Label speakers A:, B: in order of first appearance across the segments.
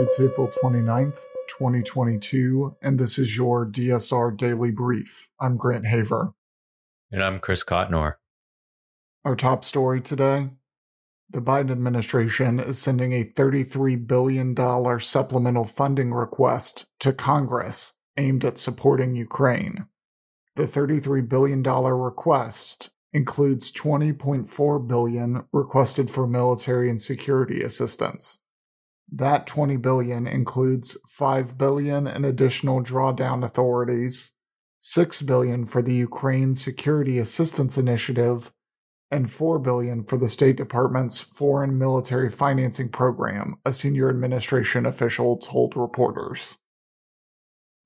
A: It's April 29th, 2022, and this is your DSR Daily Brief. I'm Grant Haver.
B: And I'm Chris Cotnor.
A: Our top story today the Biden administration is sending a $33 billion supplemental funding request to Congress aimed at supporting Ukraine. The $33 billion request includes 20.4 billion requested for military and security assistance. That 20 billion includes 5 billion in additional drawdown authorities, 6 billion for the Ukraine Security Assistance Initiative, and 4 billion for the State Department's Foreign Military Financing Program, a senior administration official told reporters.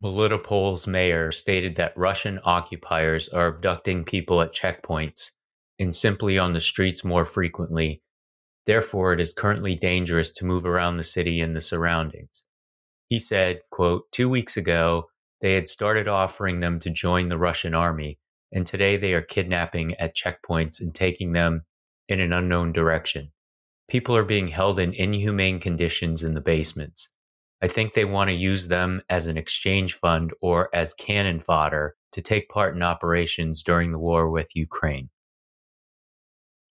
B: Melitopol's mayor stated that Russian occupiers are abducting people at checkpoints and simply on the streets more frequently. Therefore, it is currently dangerous to move around the city and the surroundings. He said, quote, two weeks ago, they had started offering them to join the Russian army, and today they are kidnapping at checkpoints and taking them in an unknown direction. People are being held in inhumane conditions in the basements. I think they want to use them as an exchange fund or as cannon fodder to take part in operations during the war with Ukraine.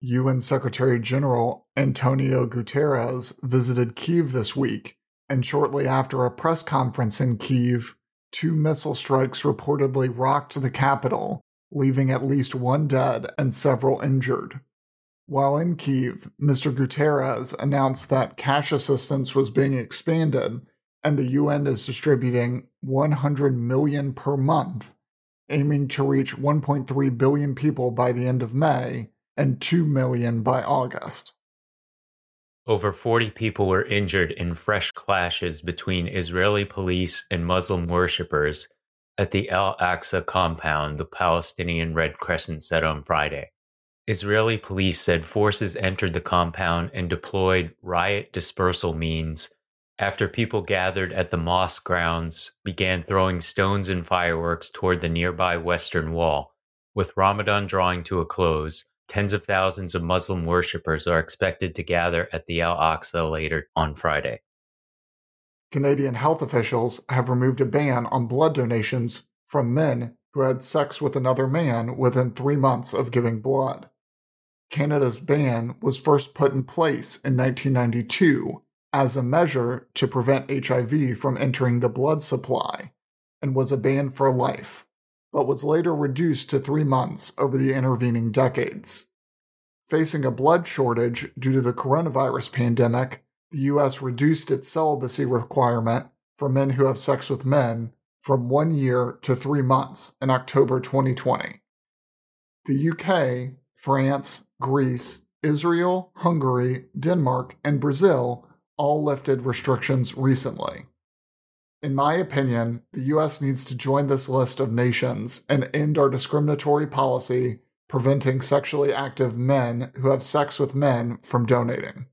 A: UN Secretary General Antonio Guterres visited Kiev this week, and shortly after a press conference in Kiev, two missile strikes reportedly rocked the capital, leaving at least one dead and several injured. While in Kiev, Mr. Guterres announced that cash assistance was being expanded and the UN is distributing 100 million per month, aiming to reach 1.3 billion people by the end of May and 2 million by August.
B: Over 40 people were injured in fresh clashes between Israeli police and Muslim worshippers at the Al Aqsa compound, the Palestinian Red Crescent said on Friday. Israeli police said forces entered the compound and deployed riot dispersal means after people gathered at the mosque grounds began throwing stones and fireworks toward the nearby Western Wall. With Ramadan drawing to a close, tens of thousands of Muslim worshippers are expected to gather at the Al Aqsa later on Friday.
A: Canadian health officials have removed a ban on blood donations from men who had sex with another man within three months of giving blood. Canada's ban was first put in place in 1992 as a measure to prevent HIV from entering the blood supply and was a ban for life, but was later reduced to three months over the intervening decades. Facing a blood shortage due to the coronavirus pandemic, the US reduced its celibacy requirement for men who have sex with men from one year to three months in October 2020. The UK, France, Greece, Israel, Hungary, Denmark, and Brazil all lifted restrictions recently. In my opinion, the US needs to join this list of nations and end our discriminatory policy preventing sexually active men who have sex with men from donating.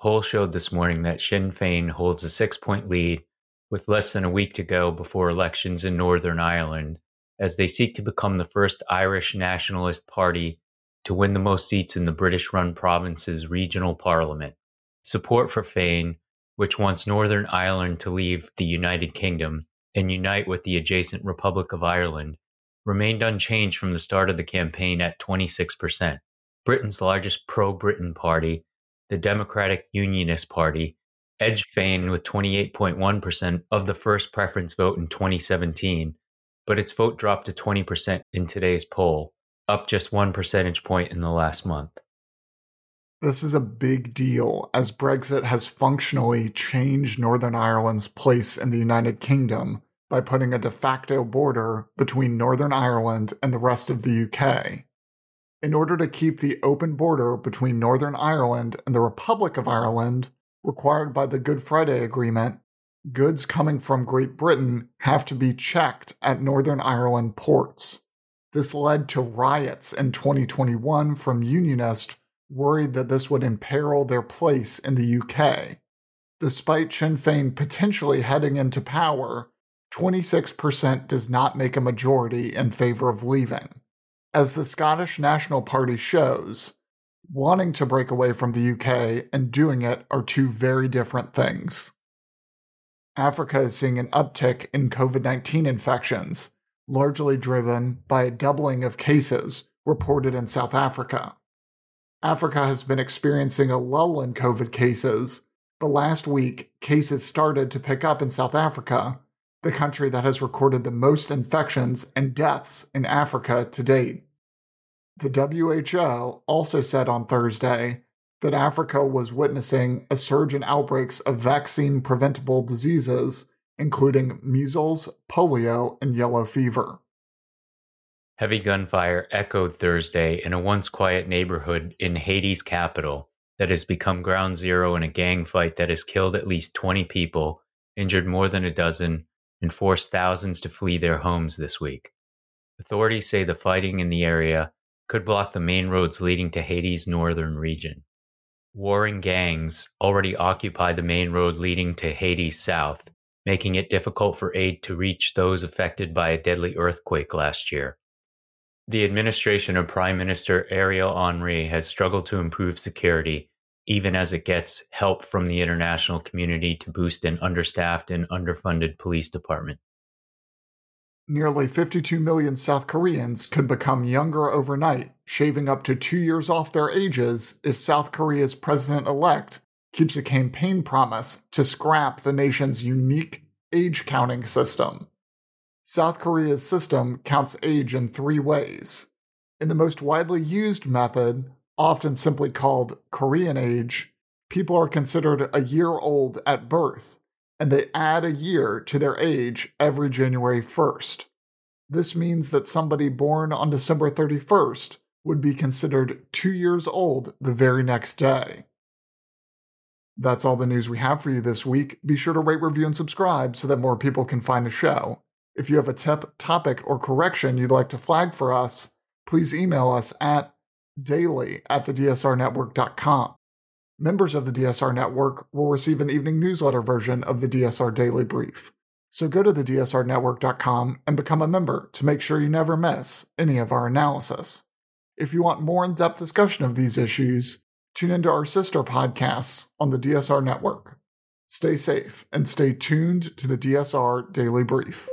B: Poll showed this morning that Sinn Féin holds a six point lead with less than a week to go before elections in Northern Ireland as they seek to become the first Irish nationalist party to win the most seats in the British run province's regional parliament. Support for Féin, which wants Northern Ireland to leave the United Kingdom and unite with the adjacent Republic of Ireland, remained unchanged from the start of the campaign at 26%. Britain's largest pro Britain party, the Democratic Unionist Party, edged Féin with 28.1% of the first preference vote in 2017, but its vote dropped to 20% in today's poll, up just one percentage point in the last month.
A: This is a big deal as Brexit has functionally changed Northern Ireland's place in the United Kingdom by putting a de facto border between Northern Ireland and the rest of the UK. In order to keep the open border between Northern Ireland and the Republic of Ireland, required by the Good Friday Agreement, goods coming from Great Britain have to be checked at Northern Ireland ports. This led to riots in 2021 from Unionists worried that this would imperil their place in the UK. Despite Sinn Féin potentially heading into power, 26% does not make a majority in favor of leaving. As the Scottish National Party shows, Wanting to break away from the UK and doing it are two very different things. Africa is seeing an uptick in COVID 19 infections, largely driven by a doubling of cases reported in South Africa. Africa has been experiencing a lull in COVID cases, but last week, cases started to pick up in South Africa, the country that has recorded the most infections and deaths in Africa to date. The WHO also said on Thursday that Africa was witnessing a surge in outbreaks of vaccine preventable diseases, including measles, polio, and yellow fever.
B: Heavy gunfire echoed Thursday in a once quiet neighborhood in Haiti's capital that has become ground zero in a gang fight that has killed at least 20 people, injured more than a dozen, and forced thousands to flee their homes this week. Authorities say the fighting in the area could block the main roads leading to Haiti's northern region. Warring gangs already occupy the main road leading to Haiti's south, making it difficult for aid to reach those affected by a deadly earthquake last year. The administration of Prime Minister Ariel Henry has struggled to improve security, even as it gets help from the international community to boost an understaffed and underfunded police department.
A: Nearly 52 million South Koreans could become younger overnight, shaving up to two years off their ages if South Korea's president elect keeps a campaign promise to scrap the nation's unique age counting system. South Korea's system counts age in three ways. In the most widely used method, often simply called Korean age, people are considered a year old at birth, and they add a year to their age every January 1st. This means that somebody born on December 31st would be considered two years old the very next day. That's all the news we have for you this week. Be sure to rate, review, and subscribe so that more people can find the show. If you have a tip, topic, or correction you'd like to flag for us, please email us at daily at thedsrnetwork.com. Members of the DSR Network will receive an evening newsletter version of the DSR Daily Brief. So go to thedsrnetwork.com and become a member to make sure you never miss any of our analysis. If you want more in depth discussion of these issues, tune into our sister podcasts on the DSR Network. Stay safe and stay tuned to the DSR Daily Brief.